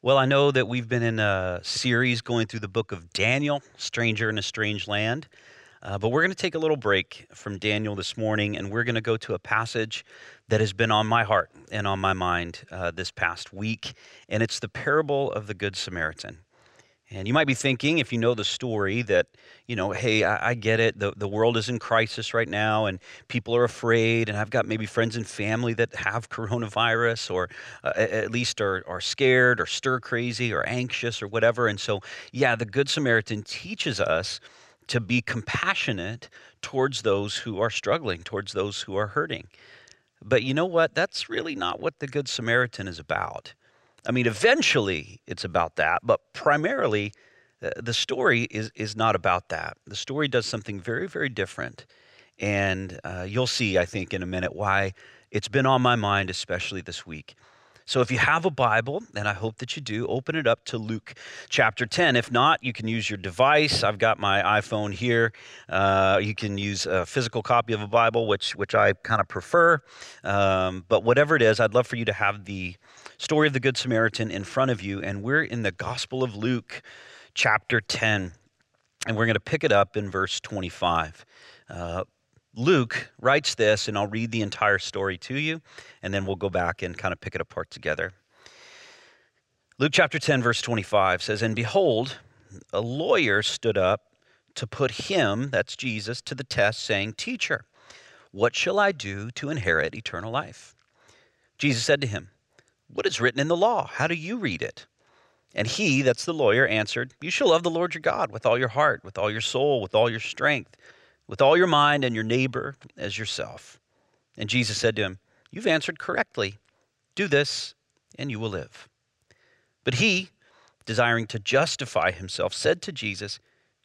Well, I know that we've been in a series going through the book of Daniel, Stranger in a Strange Land. Uh, but we're going to take a little break from Daniel this morning and we're going to go to a passage that has been on my heart and on my mind uh, this past week. And it's the parable of the Good Samaritan. And you might be thinking, if you know the story, that, you know, hey, I, I, get it. The, the world is in crisis right now and people are afraid. And I've got maybe friends and family that have coronavirus or uh, at least are, are scared or stir crazy or anxious or whatever. And so, yeah, the Good Samaritan teaches us to be compassionate towards those who are struggling, towards those who are hurting. But you know what? That's really not what the Good Samaritan is about. I mean, eventually it's about that, but primarily uh, the story is, is not about that. The story does something very, very different. And uh, you'll see, I think, in a minute why it's been on my mind, especially this week. So if you have a Bible, and I hope that you do, open it up to Luke chapter 10. If not, you can use your device. I've got my iPhone here. Uh, you can use a physical copy of a Bible, which, which I kind of prefer. Um, but whatever it is, I'd love for you to have the story of the Good Samaritan in front of you. And we're in the Gospel of Luke chapter 10. And we're going to pick it up in verse 25. Uh, Luke writes this, and I'll read the entire story to you, and then we'll go back and kind of pick it apart together. Luke chapter 10, verse 25 says, And behold, a lawyer stood up to put him, that's Jesus, to the test, saying, Teacher, what shall I do to inherit eternal life? Jesus said to him, What is written in the law? How do you read it? And he, that's the lawyer, answered, You shall love the Lord your God with all your heart, with all your soul, with all your strength with all your mind and your neighbor as yourself. And Jesus said to him, You've answered correctly. Do this, and you will live. But he, desiring to justify himself, said to Jesus,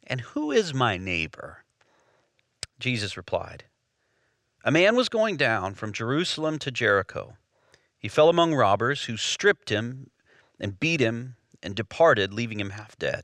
And who is my neighbor? Jesus replied, A man was going down from Jerusalem to Jericho. He fell among robbers who stripped him and beat him and departed, leaving him half dead.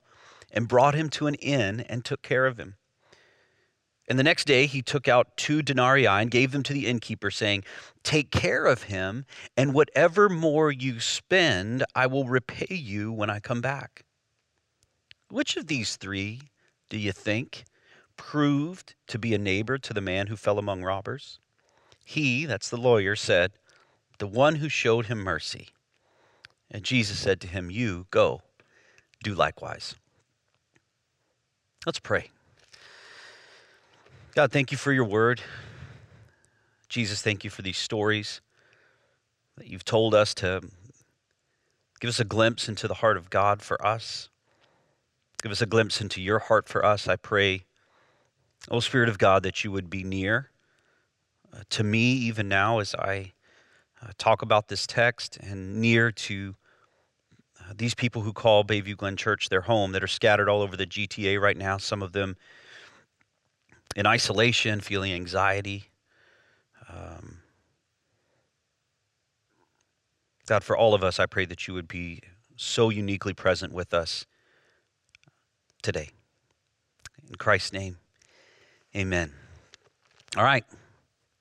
and brought him to an inn and took care of him. And the next day he took out two denarii and gave them to the innkeeper, saying, Take care of him, and whatever more you spend, I will repay you when I come back. Which of these three do you think proved to be a neighbor to the man who fell among robbers? He, that's the lawyer, said, The one who showed him mercy. And Jesus said to him, You go, do likewise. Let's pray. God, thank you for your word. Jesus, thank you for these stories that you've told us to give us a glimpse into the heart of God for us. Give us a glimpse into your heart for us. I pray, O Spirit of God, that you would be near uh, to me even now as I uh, talk about this text and near to these people who call Bayview Glen Church their home that are scattered all over the GTA right now, some of them in isolation, feeling anxiety. Um, God, for all of us, I pray that you would be so uniquely present with us today. In Christ's name, amen. All right.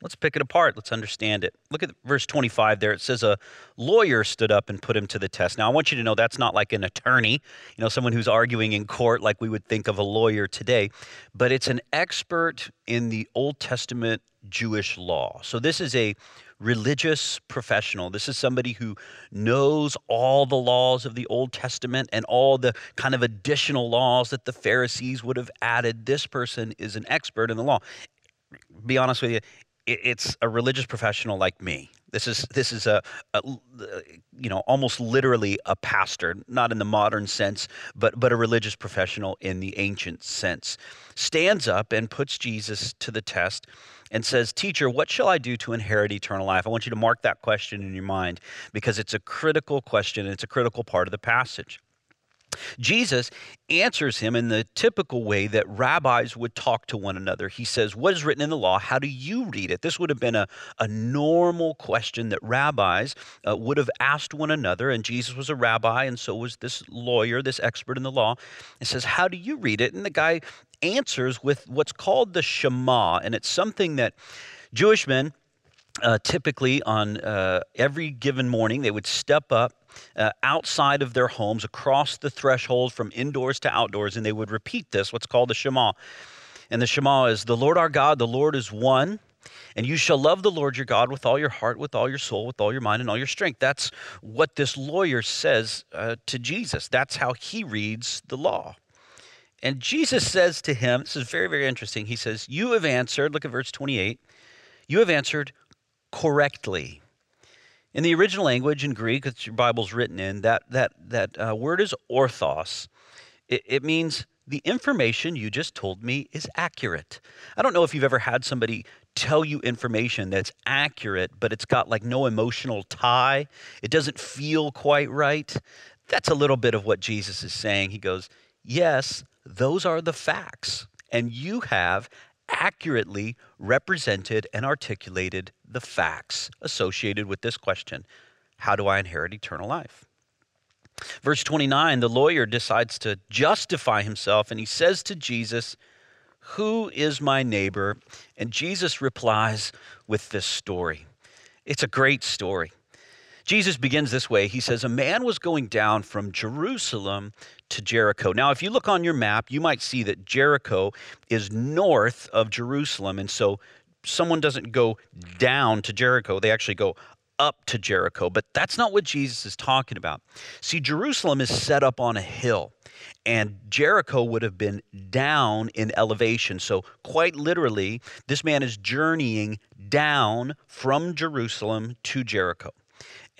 Let's pick it apart. Let's understand it. Look at verse 25 there. It says a lawyer stood up and put him to the test. Now, I want you to know that's not like an attorney, you know, someone who's arguing in court like we would think of a lawyer today, but it's an expert in the Old Testament Jewish law. So this is a religious professional. This is somebody who knows all the laws of the Old Testament and all the kind of additional laws that the Pharisees would have added. This person is an expert in the law. Be honest with you, it's a religious professional like me. This is this is a, a, you know almost literally a pastor, not in the modern sense, but but a religious professional in the ancient sense. Stands up and puts Jesus to the test and says, "Teacher, what shall I do to inherit eternal life?" I want you to mark that question in your mind because it's a critical question and it's a critical part of the passage. Jesus answers him in the typical way that rabbis would talk to one another. He says, What is written in the law? How do you read it? This would have been a, a normal question that rabbis uh, would have asked one another. And Jesus was a rabbi, and so was this lawyer, this expert in the law. And says, How do you read it? And the guy answers with what's called the Shema. And it's something that Jewish men uh, typically on uh, every given morning, they would step up uh, outside of their homes, across the threshold from indoors to outdoors, and they would repeat this, what's called the Shema. And the Shema is the Lord our God, the Lord is one. And you shall love the Lord your God with all your heart, with all your soul, with all your mind, and all your strength. That's what this lawyer says uh, to Jesus. That's how he reads the law. And Jesus says to him, this is very, very interesting. He says, You have answered, look at verse 28, you have answered correctly. In the original language in Greek, that your Bible's written in, that, that, that uh, word is orthos. It, it means the information you just told me is accurate. I don't know if you've ever had somebody tell you information that's accurate, but it's got like no emotional tie. It doesn't feel quite right. That's a little bit of what Jesus is saying. He goes, Yes, those are the facts. And you have accurately represented and articulated the facts associated with this question How do I inherit eternal life? Verse 29, the lawyer decides to justify himself and he says to Jesus, Who is my neighbor? And Jesus replies with this story. It's a great story. Jesus begins this way. He says, A man was going down from Jerusalem to Jericho. Now, if you look on your map, you might see that Jericho is north of Jerusalem. And so someone doesn't go down to Jericho, they actually go up to Jericho. But that's not what Jesus is talking about. See, Jerusalem is set up on a hill, and Jericho would have been down in elevation. So, quite literally, this man is journeying down from Jerusalem to Jericho.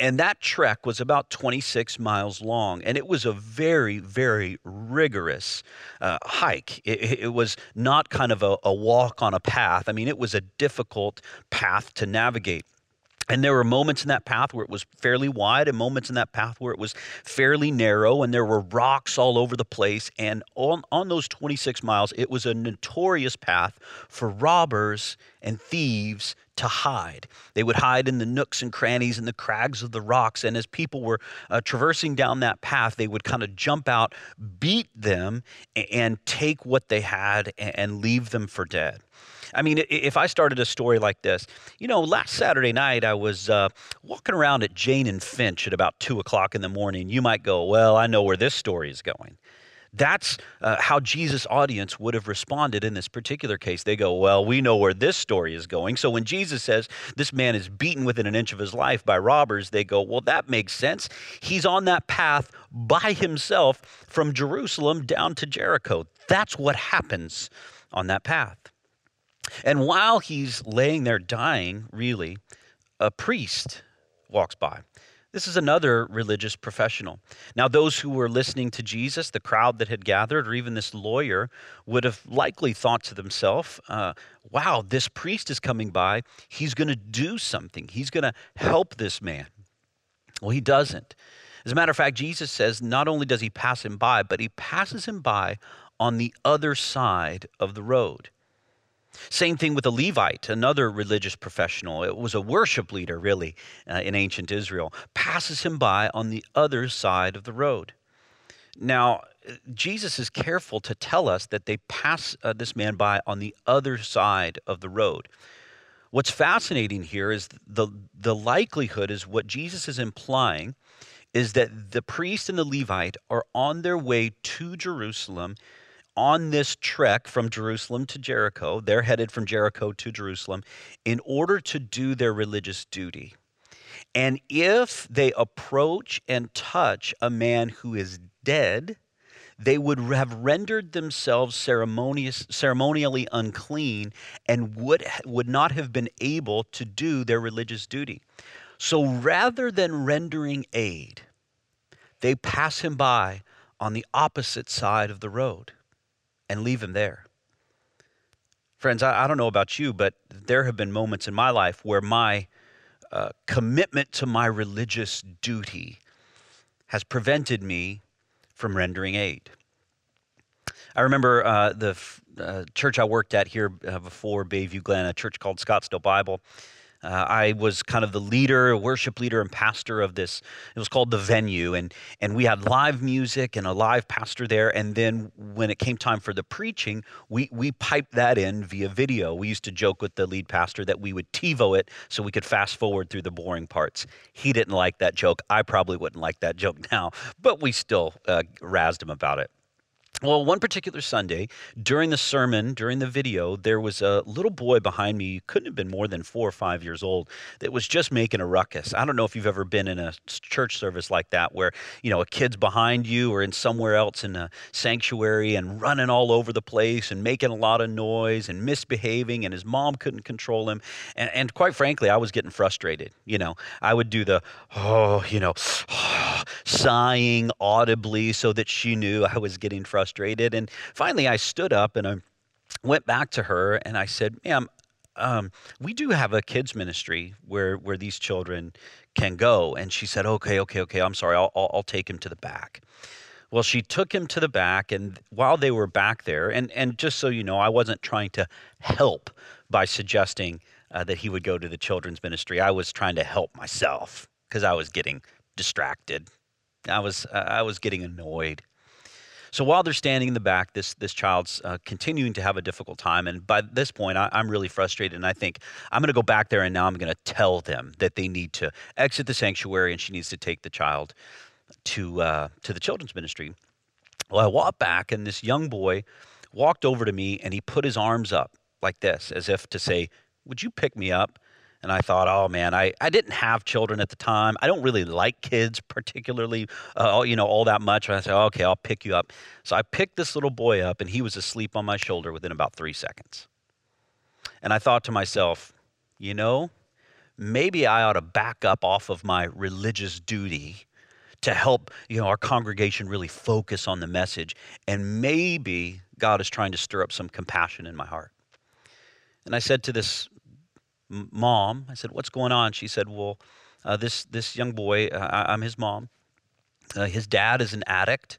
And that trek was about 26 miles long, and it was a very, very rigorous uh, hike. It, it, was not kind of a, a walk on a path. I mean, it was a difficult path to navigate. And there were moments in that path where it was fairly wide, and moments in that path where it was fairly narrow, and there were rocks all over the place. And on, on those 26 miles, it was a notorious path for robbers and thieves to hide. They would hide in the nooks and crannies and the crags of the rocks. And as people were uh, traversing down that path, they would kind of jump out, beat them, and take what they had and leave them for dead. I mean, if I started a story like this, you know, last Saturday night I was uh, walking around at Jane and Finch at about two o'clock in the morning. You might go, well, I know where this story is going. That's uh, how Jesus' audience would have responded in this particular case. They go, Well, we know where this story is going. So when Jesus says this man is beaten within an inch of his life by robbers, they go, Well, that makes sense. He's on that path by himself from Jerusalem down to Jericho. That's what happens on that path. And while he's laying there dying, really, a priest walks by. This is another religious professional. Now, those who were listening to Jesus, the crowd that had gathered, or even this lawyer, would have likely thought to themselves, uh, wow, this priest is coming by. He's going to do something, he's going to help this man. Well, he doesn't. As a matter of fact, Jesus says not only does he pass him by, but he passes him by on the other side of the road. Same thing with a Levite, another religious professional. It was a worship leader, really, uh, in ancient Israel. Passes him by on the other side of the road. Now, Jesus is careful to tell us that they pass uh, this man by on the other side of the road. What's fascinating here is the, the likelihood is what Jesus is implying is that the priest and the Levite are on their way to Jerusalem on this trek from Jerusalem to Jericho, they're headed from Jericho to Jerusalem in order to do their religious duty. And if they approach and touch a man who is dead, they would have rendered themselves ceremonially unclean and would, would not have been able to do their religious duty. So rather than rendering aid, they pass him by on the opposite side of the road and leave him there. Friends, I, I, don't know about you, but there have been moments in my life where my uh, commitment to my religious duty has prevented me from rendering aid. I remember uh, the uh, church I worked at here uh, before Bayview Glen, a church called Scottsdale Bible. Uh, I was kind of the leader, worship leader, and pastor of this. It was called the venue, and and we had live music and a live pastor there. And then when it came time for the preaching, we we piped that in via video. We used to joke with the lead pastor that we would TiVo it so we could fast forward through the boring parts. He didn't like that joke. I probably wouldn't like that joke now, but we still uh, razzed him about it. Well, one particular Sunday, during the sermon, during the video, there was a little boy behind me, couldn't have been more than four or five years old, that was just making a ruckus. I don't know if you've ever been in a church service like that where, you know, a kid's behind you or in somewhere else in a sanctuary and running all over the place and making a lot of noise and misbehaving, and his mom couldn't control him. And, and quite frankly, I was getting frustrated. You know, I would do the, oh, you know, sighing audibly so that she knew I was getting frustrated frustrated. And finally, I stood up and I went back to her and I said, ma'am, um, we do have a kids ministry where where these children can go. And she said, okay, okay, okay. I'm sorry. I'll, I'll, I'll take him to the back. Well, she took him to the back, and while they were back there, and, and just so you know, I wasn't trying to help by suggesting uh, that he would go to the children's ministry. I was trying to help myself because I was getting distracted. I was uh, I was getting annoyed. So while they're standing in the back, this this child's uh, continuing to have a difficult time, and by this point, I, am really frustrated, and I think I'm going to go back there, and now I'm going to tell them that they need to exit the sanctuary, and she needs to take the child to uh, to the children's ministry. Well, I walked back, and this young boy walked over to me, and he put his arms up like this, as if to say, "Would you pick me up?" And I thought, oh man, I, I didn't have children at the time. I don't really like kids particularly, uh, you know, all that much. And I said, okay, I'll pick you up. So I picked this little boy up, and he was asleep on my shoulder within about three seconds. And I thought to myself, you know, maybe I ought to back up off of my religious duty to help you know our congregation really focus on the message and maybe god is trying to stir up some compassion in my heart and i said to this mom. I said, "What's going on?" She said, "Well, uh, this this young boy, uh, I'm his mom. Uh, his dad is an addict,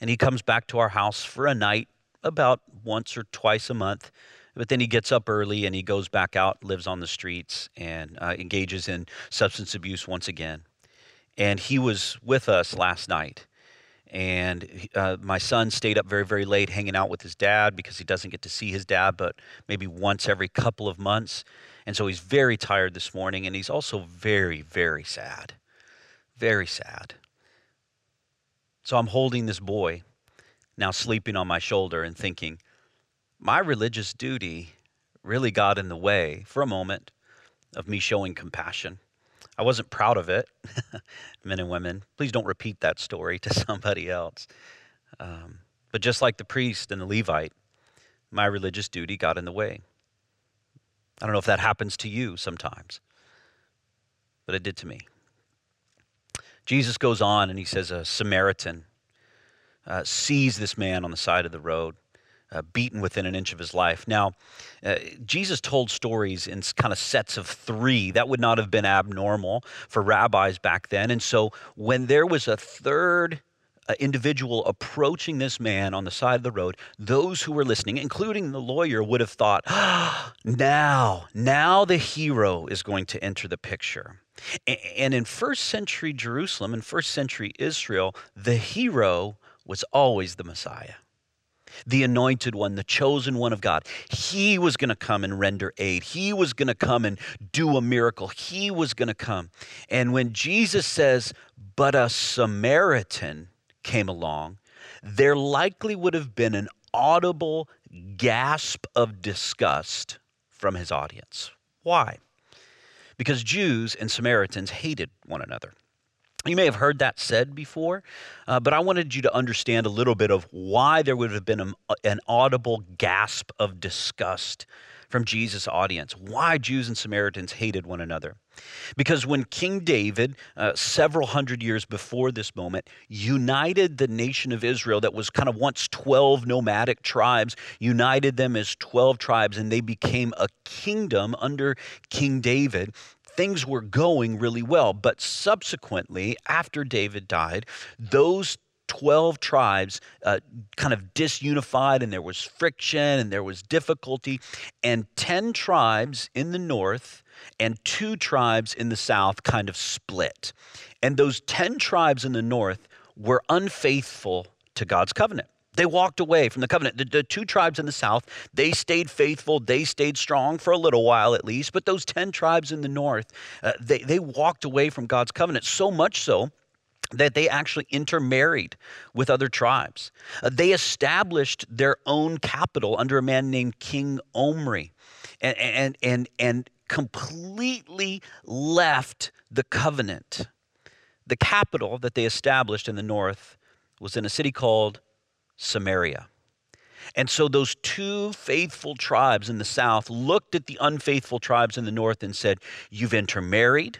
and he comes back to our house for a night about once or twice a month." But then he gets up early and he goes back out, lives on the streets, and uh, engages in substance abuse once again. And he was with us last night and uh, my son stayed up very very late hanging out with his dad because he doesn't get to see his dad but maybe once every couple of months and so he's very tired this morning, and he's also very, very sad. Very sad. So I'm holding this boy now sleeping on my shoulder and thinking, my religious duty really got in the way for a moment of me showing compassion. I wasn't proud of it, men and women. Please don't repeat that story to somebody else. Um, but just like the priest and the Levite, my religious duty got in the way. I don't know if that happens to you sometimes, but it did to me. Jesus goes on and he says, A Samaritan uh, sees this man on the side of the road. Uh, beaten within an inch of his life. Now, uh, Jesus told stories in kind of sets of three. That would not have been abnormal for rabbis back then. And so, when there was a third individual approaching this man on the side of the road, those who were listening, including the lawyer, would have thought, ah, now, now the hero is going to enter the picture. And in first century Jerusalem, in first century Israel, the hero was always the Messiah the anointed one, the chosen one of God. He was going to come and render aid. He was going to come and do a miracle. He was going to come. And when Jesus says, but a Samaritan, came along, there likely would have been an audible gasp of disgust from his audience. Why? Because Jews and Samaritans hated one another. You may have heard that said before, uh, but I wanted you to understand a little bit of why there would have been a, an audible gasp of disgust from Jesus' audience, why Jews and Samaritans hated one another. Because when King David, uh, several hundred years before this moment, united the nation of Israel that was kind of once 12 nomadic tribes, united them as 12 tribes, and they became a kingdom under King David, things were going really well. But subsequently, after David died, those 12 tribes uh, kind of disunified, and there was friction and there was difficulty, and 10 tribes in the north and two tribes in the south kind of split. And those 10 tribes in the north were unfaithful to God's covenant. They walked away from the covenant. The, the, two tribes in the south, they stayed faithful. They stayed strong for a little while at least. But those 10 tribes in the north, uh, they, they walked away from God's covenant, so much so that they actually intermarried with other tribes. Uh, they established their own capital under a man named King Omri and, and, and, and completely left the covenant. The capital that they established in the north was in a city called Samaria. And so those two faithful tribes in the south looked at the unfaithful tribes in the north and said, You've intermarried,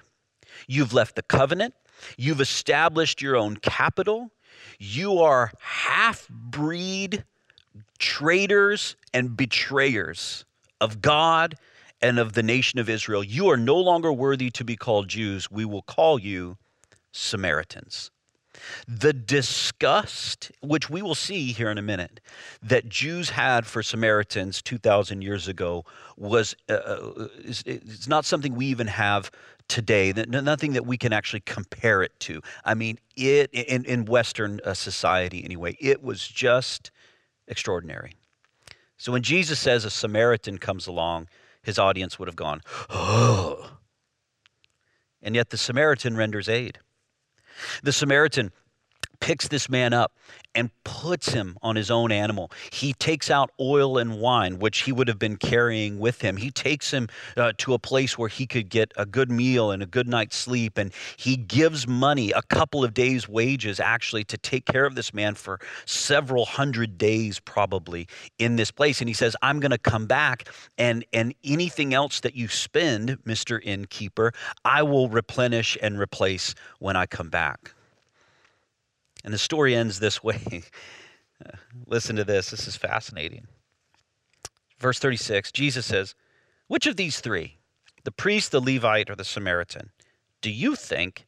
you've left the covenant, you've established your own capital, you are half breed traitors and betrayers of God and of the nation of Israel. You are no longer worthy to be called Jews. We will call you Samaritans. The disgust, which we will see here in a minute, that Jews had for Samaritans 2,000 years ago was uh, uh it's not something we even have today. Nothing that we can actually compare it to. I mean, it in, in Western uh, society anyway, it was just extraordinary. So when Jesus says a Samaritan comes along, his audience would have gone, oh. And yet the Samaritan renders aid. The Samaritan picks this man up and puts him on his own animal. He takes out oil and wine, which he would have been carrying with him. He takes him uh, to a place where he could get a good meal and a good night's sleep. And he gives money, a couple of days' wages actually, to take care of this man for several hundred days probably in this place. And he says, I'm going to come back and, and anything else that you spend, Mr. Innkeeper, I will replenish and replace when I come back. And the story ends this way. Uh, listen to this. This is fascinating. Verse 36 Jesus says, Which of these three, the priest, the Levite, or the Samaritan, do you think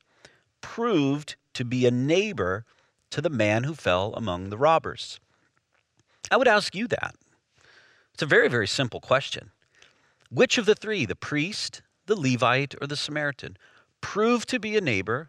proved to be a neighbor to the man who fell among the robbers? I would ask you that. It's a very, very simple question. Which of the three, the priest, the Levite, or the Samaritan, proved to be a neighbor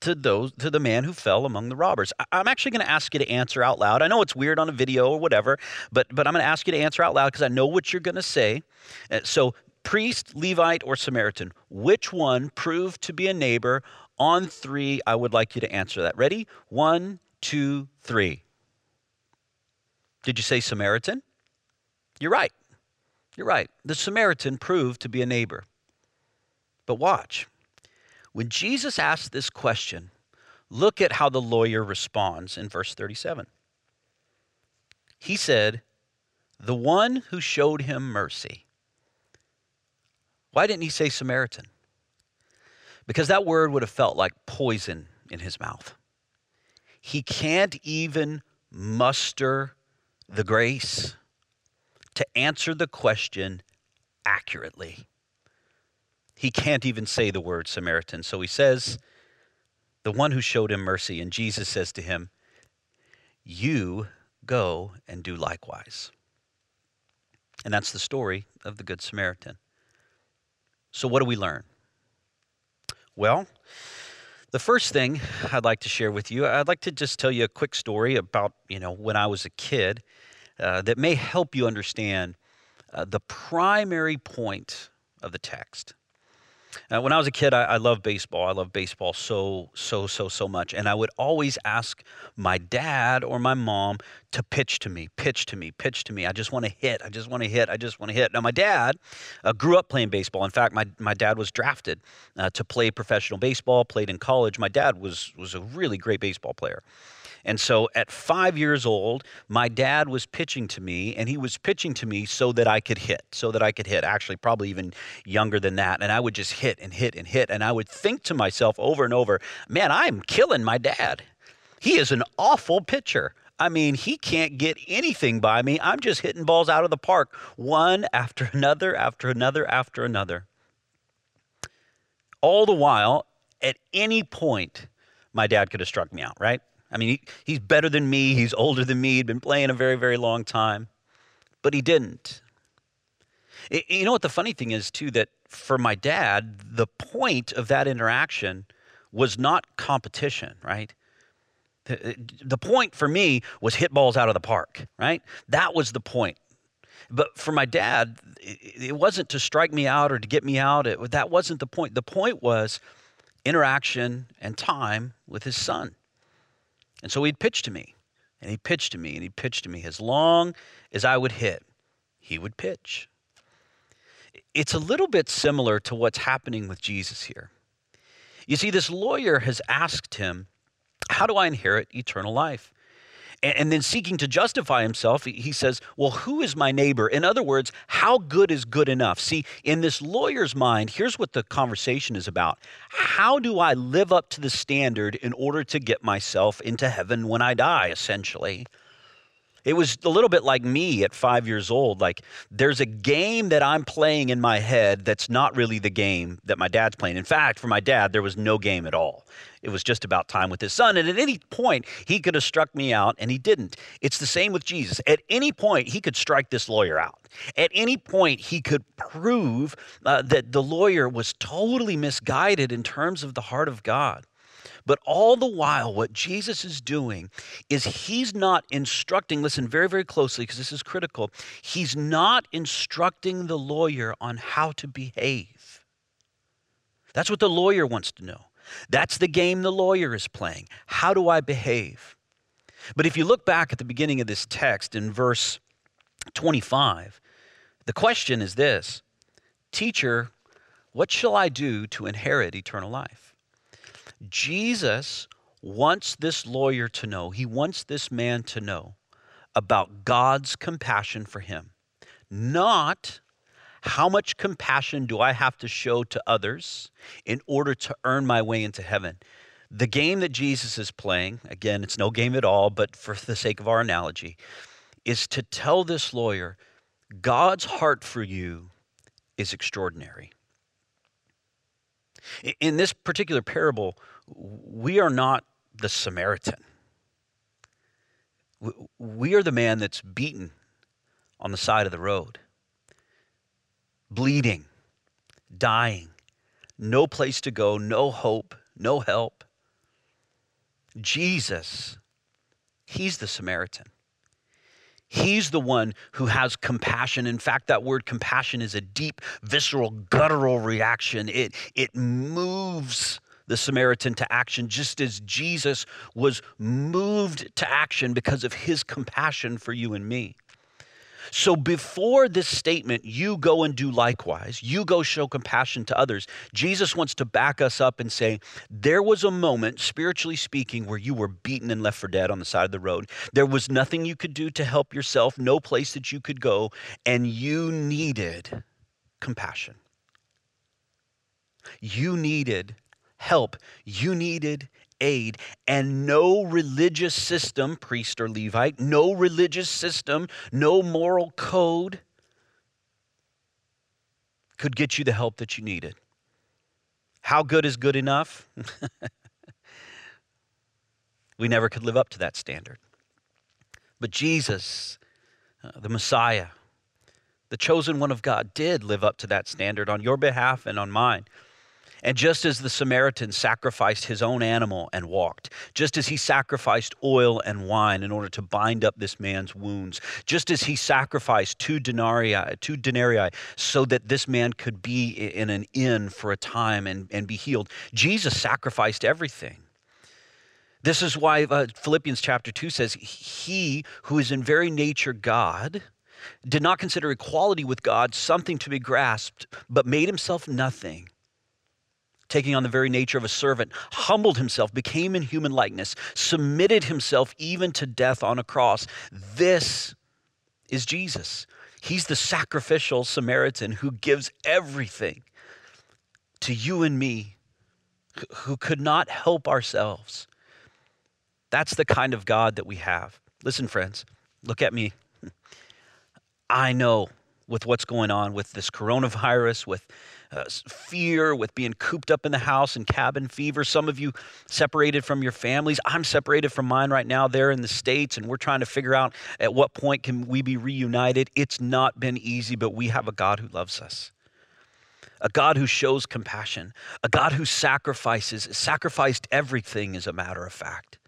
to those to the man who fell among the robbers. I, am actually going to ask you to answer out loud. I know it's weird on a video or whatever, but but I'm going to ask you to answer out loud because I know what you're going to say. Uh, so, priest, Levite, or Samaritan, which one proved to be a neighbor? On three, I would like you to answer that. Ready? One, two, three. Did you say Samaritan? You're right. You're right. The Samaritan proved to be a neighbor. But watch. When Jesus asked this question, look at how the lawyer responds in verse 37. He said, The one who showed him mercy. Why didn't he say Samaritan? Because that word would have felt like poison in his mouth. He can't even muster the grace to answer the question accurately. He can't even say the word Samaritan. So he says, the one who showed him mercy. And Jesus says to him, You go and do likewise. And that's the story of the Good Samaritan. So, what do we learn? Well, the first thing I'd like to share with you, I'd like to just tell you a quick story about, you know, when I was a kid uh, that may help you understand uh, the primary point of the text. Uh, when I was a kid, I, I loved baseball. I loved baseball so, so, so, so much. And I would always ask my dad or my mom to pitch to me, pitch to me, pitch to me. I just want to hit. I just want to hit. I just want to hit. Now, my dad uh, grew up playing baseball. In fact, my, my dad was drafted uh, to play professional baseball, played in college. My dad was, was a really great baseball player. And so at five years old, my dad was pitching to me, and he was pitching to me so that I could hit, so that I could hit. Actually, probably even younger than that. And I would just hit and hit and hit. And I would think to myself over and over, man, I'm killing my dad. He is an awful pitcher. I mean, he can't get anything by me. I'm just hitting balls out of the park, one after another, after another, after another. All the while, at any point, my dad could have struck me out, right? I mean, he, he's better than me. He's older than me. He'd been playing a very, very long time. But he didn't. You know what the funny thing is, too, that for my dad, the point of that interaction was not competition, right? The point for me was hit balls out of the park, right? That was the point. But for my dad, it wasn't to strike me out or to get me out. It, that wasn't the point. The point was interaction and time with his son. And so he'd pitch to me, and he'd pitch to me, and he'd pitch to me. As long as I would hit, he would pitch. It's a little bit similar to what's happening with Jesus here. You see, this lawyer has asked him, How do I inherit eternal life? And, then seeking to justify himself, he says, Well, who is my neighbor? In other words, how good is good enough? See, in this lawyer's mind, here's what the conversation is about How do I live up to the standard in order to get myself into heaven when I die, essentially? It was a little bit like me at five years old. Like, there's a game that I'm playing in my head that's not really the game that my dad's playing. In fact, for my dad, there was no game at all. It was just about time with his son. And at any point, he could have struck me out, and he didn't. It's the same with Jesus. At any point, he could strike this lawyer out. At any point, he could prove uh, that the lawyer was totally misguided in terms of the heart of God. But all the while, what Jesus is doing is he's not instructing, listen very, very closely because this is critical. He's not instructing the lawyer on how to behave. That's what the lawyer wants to know. That's the game the lawyer is playing. How do I behave? But if you look back at the beginning of this text in verse 25, the question is this Teacher, what shall I do to inherit eternal life? Jesus wants this lawyer to know, he wants this man to know about God's compassion for him. Not how much compassion do I have to show to others in order to earn my way into heaven? The game that Jesus is playing, again, it's no game at all, but for the sake of our analogy, is to tell this lawyer God's heart for you is extraordinary. In this particular parable, we are not the Samaritan. We are the man that's beaten on the side of the road, bleeding, dying, no place to go, no hope, no help. Jesus, He's the Samaritan. He's the one who has compassion. In fact, that word compassion is a deep, visceral, guttural reaction. It, it moves the Samaritan to action, just as Jesus was moved to action because of his compassion for you and me. So before this statement, you go and do likewise, you go show compassion to others, Jesus wants to back us up and say, There was a moment, spiritually speaking, where you were beaten and left for dead on the side of the road. There was nothing you could do to help yourself, no place that you could go, and you needed compassion. You needed help. You needed aid. And no religious system, priest or Levite, no religious system, no moral code could get you the help that you needed. How good is good enough? we never could live up to that standard. But Jesus, uh, the Messiah, the chosen one of God, did live up to that standard on your behalf and on mine. And just as the Samaritan sacrificed his own animal and walked, just as he sacrificed oil and wine in order to bind up this man's wounds, just as he sacrificed two denarii, two denarii so that this man could be in an inn for a time and, and be healed, Jesus sacrificed everything. This is why uh, Philippians chapter 2 says, He who is in very nature God did not consider equality with God something to be grasped, but made himself nothing taking on the very nature of a servant, humbled himself, became in human likeness, submitted himself even to death on a cross. This is Jesus. He's the sacrificial Samaritan who gives everything to you and me who could not help ourselves. That's the kind of God that we have. Listen, friends, look at me. I know with what's going on with this coronavirus, with uh, fear, with being cooped up in the house and cabin fever. Some of you separated from your families. I'm separated from mine right now. They're in the States, and we're trying to figure out at what point can we be reunited. It's not been easy, but we have a God who loves us. A God who shows compassion, a God who sacrifices, sacrificed everything, as a matter of fact,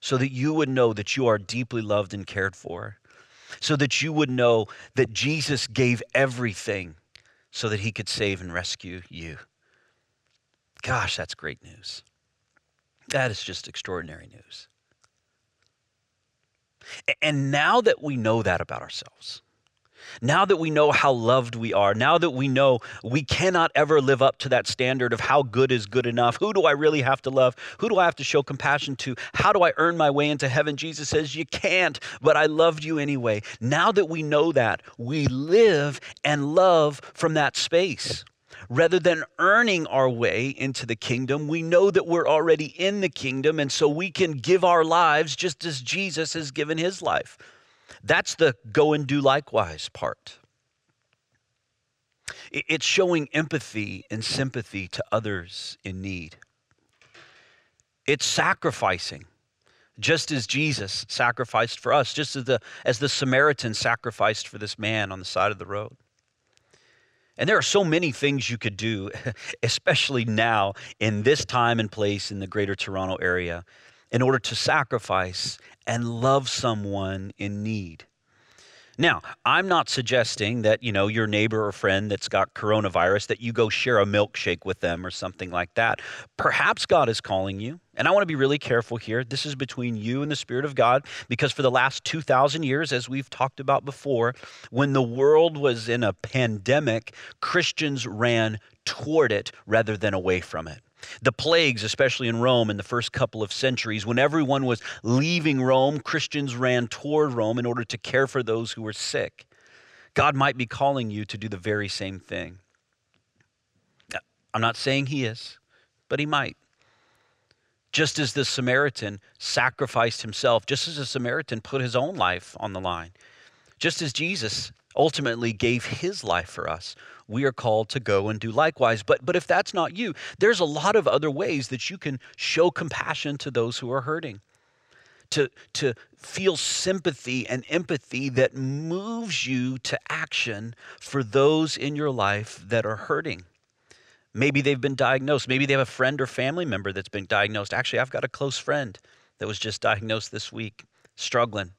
so that you would know that you are deeply loved and cared for so that you would know that Jesus gave everything so that he could save and rescue you. Gosh, that's great news. That is just extraordinary news. And now that we know that about ourselves, now that we know how loved we are, now that we know we cannot ever live up to that standard of how good is good enough, who do I really have to love? Who do I have to show compassion to? How do I earn my way into heaven? Jesus says, You can't, but I loved you anyway. Now that we know that, we live and love from that space. Rather than earning our way into the kingdom, we know that we're already in the kingdom, and so we can give our lives just as Jesus has given his life. That's the go and do likewise part. It's showing empathy and sympathy to others in need. It's sacrificing, just as Jesus sacrificed for us, just as the, as the Samaritan sacrificed for this man on the side of the road. And there are so many things you could do, especially now in this time and place in the greater Toronto area, in order to sacrifice and love someone in need. Now, I'm not suggesting that, you know, your neighbor or friend that's got coronavirus that you go share a milkshake with them or something like that. Perhaps God is calling you. And I want to be really careful here. This is between you and the Spirit of God because for the last 2,000 years, as we've talked about before, when the world was in a pandemic, Christians ran toward it rather than away from it. The plagues, especially in Rome in the first couple of centuries, when everyone was leaving Rome, Christians ran toward Rome in order to care for those who were sick. God might be calling you to do the very same thing. I'm not saying he is, but he might. Just as the Samaritan sacrificed himself, just as the Samaritan put his own life on the line, just as Jesus ultimately gave his life for us, we are called to go and do likewise. But, but if that's not you, there's a lot of other ways that you can show compassion to those who are hurting. To, to feel sympathy and empathy that moves you to action for those in your life that are hurting. Maybe they've been diagnosed. Maybe they have a friend or family member that's been diagnosed. Actually, I've got a close friend that was just diagnosed this week, struggling,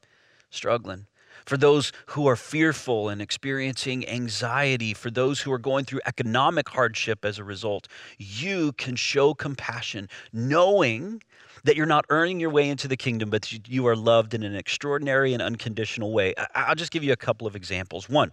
struggling for those who are fearful and experiencing anxiety, for those who are going through economic hardship as a result, you can show compassion, knowing that you're not earning your way into the kingdom, but you are loved in an extraordinary and unconditional way. I'll just give you a couple of examples. One,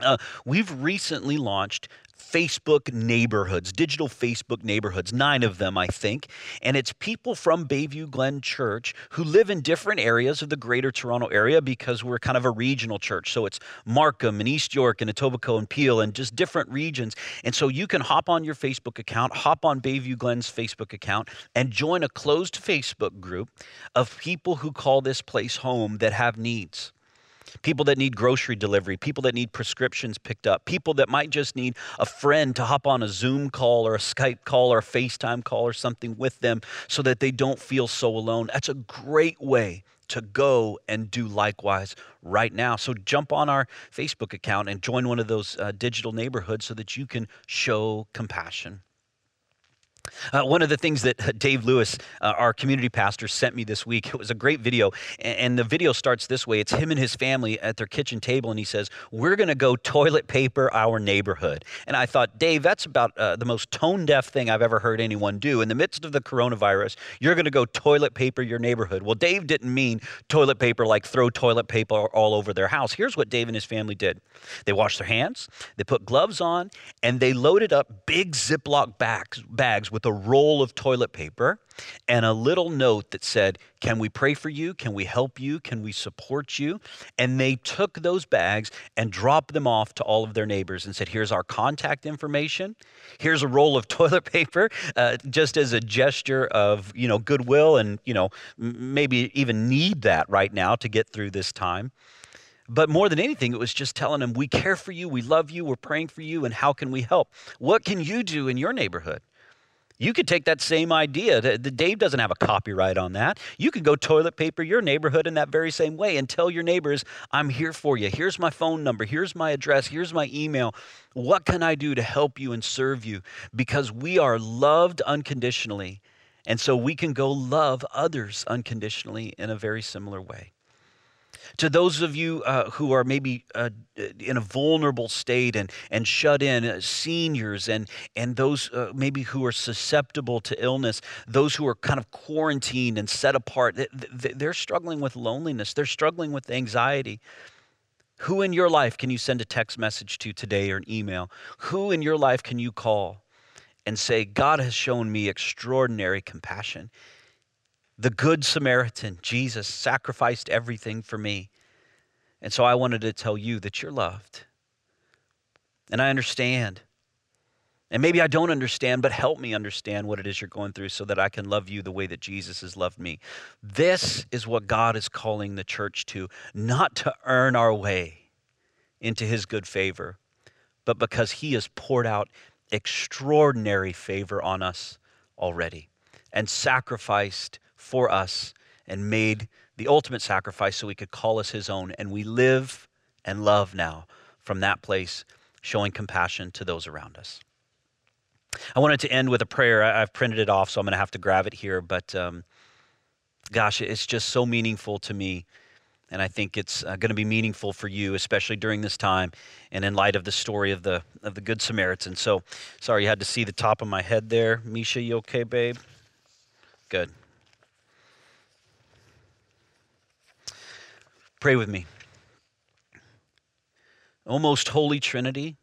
uh, we've recently launched Facebook neighborhoods, digital Facebook neighborhoods, nine of them, I think. And it's people from Bayview Glen Church who live in different areas of the greater Toronto area because we're kind of a regional church. So it's Markham and East York and Etobicoke and Peel and just different regions. And so you can hop on your Facebook account, hop on Bayview Glen's Facebook account, and join a closed Facebook group of people who call this place home that have needs people that need grocery delivery, people that need prescriptions picked up, people that might just need a friend to hop on a Zoom call or a Skype call or a FaceTime call or something with them so that they don't feel so alone. That's a great way to go and do likewise right now. So jump on our Facebook account and join one of those uh, digital neighborhoods so that you can show compassion. Uh, one of the things that uh, Dave Lewis, uh, our community pastor, sent me this week, it was a great video. And, and the video starts this way it's him and his family at their kitchen table, and he says, We're going to go toilet paper our neighborhood. And I thought, Dave, that's about uh, the most tone deaf thing I've ever heard anyone do. In the midst of the coronavirus, you're going to go toilet paper your neighborhood. Well, Dave didn't mean toilet paper like throw toilet paper all over their house. Here's what Dave and his family did they washed their hands, they put gloves on, and they loaded up big Ziploc bags, bags with a roll of toilet paper and a little note that said, Can we pray for you? Can we help you? Can we support you? And they took those bags and dropped them off to all of their neighbors and said, Here's our contact information. Here's a roll of toilet paper, uh, just as a gesture of, you know, goodwill and, you know, maybe even need that right now to get through this time. But more than anything, it was just telling them, we care for you, we love you, we're praying for you, and how can we help? What can you do in your neighborhood? You could take that same idea. The, the, Dave doesn't have a copyright on that. You could go toilet paper your neighborhood in that very same way and tell your neighbors, I'm here for you. Here's my phone number. Here's my address. Here's my email. What can I do to help you and serve you? Because we are loved unconditionally. And so we can go love others unconditionally in a very similar way. To those of you uh, who are maybe uh, in a vulnerable state and, and shut in, uh, seniors and, and those uh, maybe who are susceptible to illness, those who are kind of quarantined and set apart, they're struggling with loneliness, they're struggling with anxiety. Who in your life can you send a text message to today or an email? Who in your life can you call and say, God has shown me extraordinary compassion? The Good Samaritan, Jesus, sacrificed everything for me. And so I wanted to tell you that you're loved. And I understand. And maybe I don't understand, but help me understand what it is you're going through so that I can love you the way that Jesus has loved me. This is what God is calling the church to, not to earn our way into his good favor, but because he has poured out extraordinary favor on us already and sacrificed for us and made the ultimate sacrifice so he could call us his own. And we live and love now from that place, showing compassion to those around us. I wanted to end with a prayer. I've printed it off, so I'm going to have to grab it here. But um, gosh, it's just so meaningful to me. And I think it's uh, going to be meaningful for you, especially during this time and in light of the story of the, of the Good Samaritan. So, sorry you had to see the top of my head there. Misha, you okay, babe? Good. Pray with me. O most holy Trinity,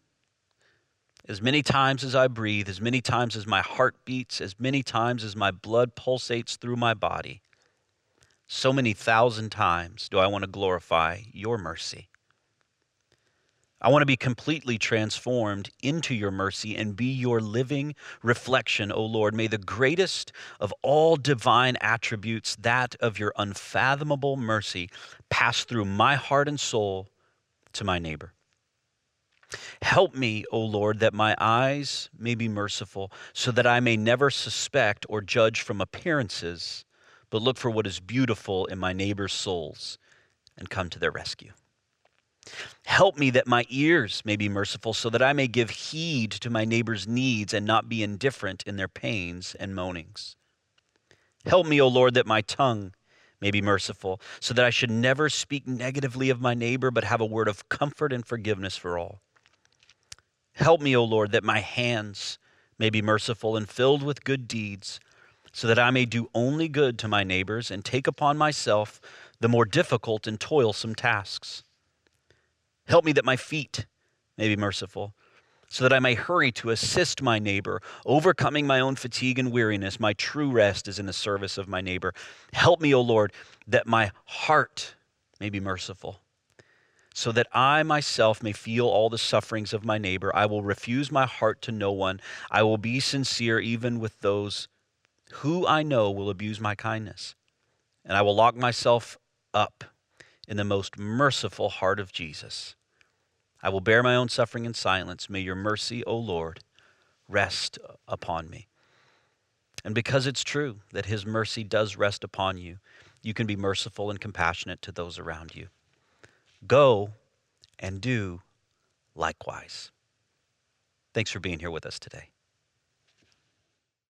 as many times as I breathe, as many times as my heart beats, as many times as my blood pulsates through my body, so many thousand times do I want to glorify your mercy. I want to be completely transformed into your mercy and be your living reflection, O Lord. May the greatest of all divine attributes, that of your unfathomable mercy, pass through my heart and soul to my neighbor. Help me, O Lord, that my eyes may be merciful, so that I may never suspect or judge from appearances, but look for what is beautiful in my neighbor's souls and come to their rescue. Help me that my ears may be merciful, so that I may give heed to my neighbor's needs and not be indifferent in their pains and moanings. Help me, O Lord, that my tongue may be merciful, so that I should never speak negatively of my neighbor, but have a word of comfort and forgiveness for all. Help me, O Lord, that my hands may be merciful and filled with good deeds, so that I may do only good to my neighbors and take upon myself the more difficult and toilsome tasks. Help me that my feet may be merciful, so that I may hurry to assist my neighbor, overcoming my own fatigue and weariness. My true rest is in the service of my neighbor. Help me, O Lord, that my heart may be merciful, so that I myself may feel all the sufferings of my neighbor. I will refuse my heart to no one. I will be sincere even with those who I know will abuse my kindness. And I will lock myself up in the most merciful heart of Jesus. I will bear my own suffering in silence. May your mercy, O Lord, rest upon me. And because it's true that his mercy does rest upon you, you can be merciful and compassionate to those around you. Go and do likewise. Thanks for being here with us today.